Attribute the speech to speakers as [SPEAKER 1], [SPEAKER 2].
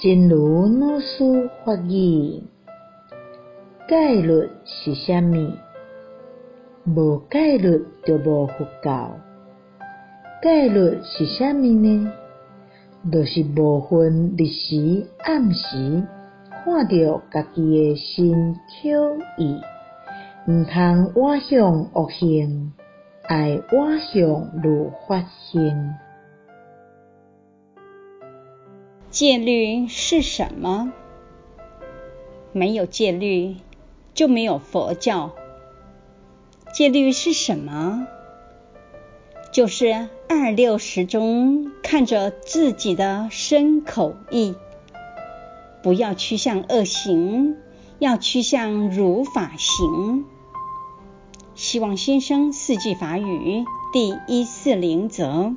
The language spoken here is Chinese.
[SPEAKER 1] 真如老师法语，戒律是啥物？无戒律就无佛教。戒律是啥物呢？就是无分日时暗时，看着家己的身口意，毋通歪向恶行，爱歪向如法行。
[SPEAKER 2] 戒律是什么？没有戒律，就没有佛教。戒律是什么？就是二六时中看着自己的身口意，不要趋向恶行，要趋向如法行。希望新生四季法语第一四零则。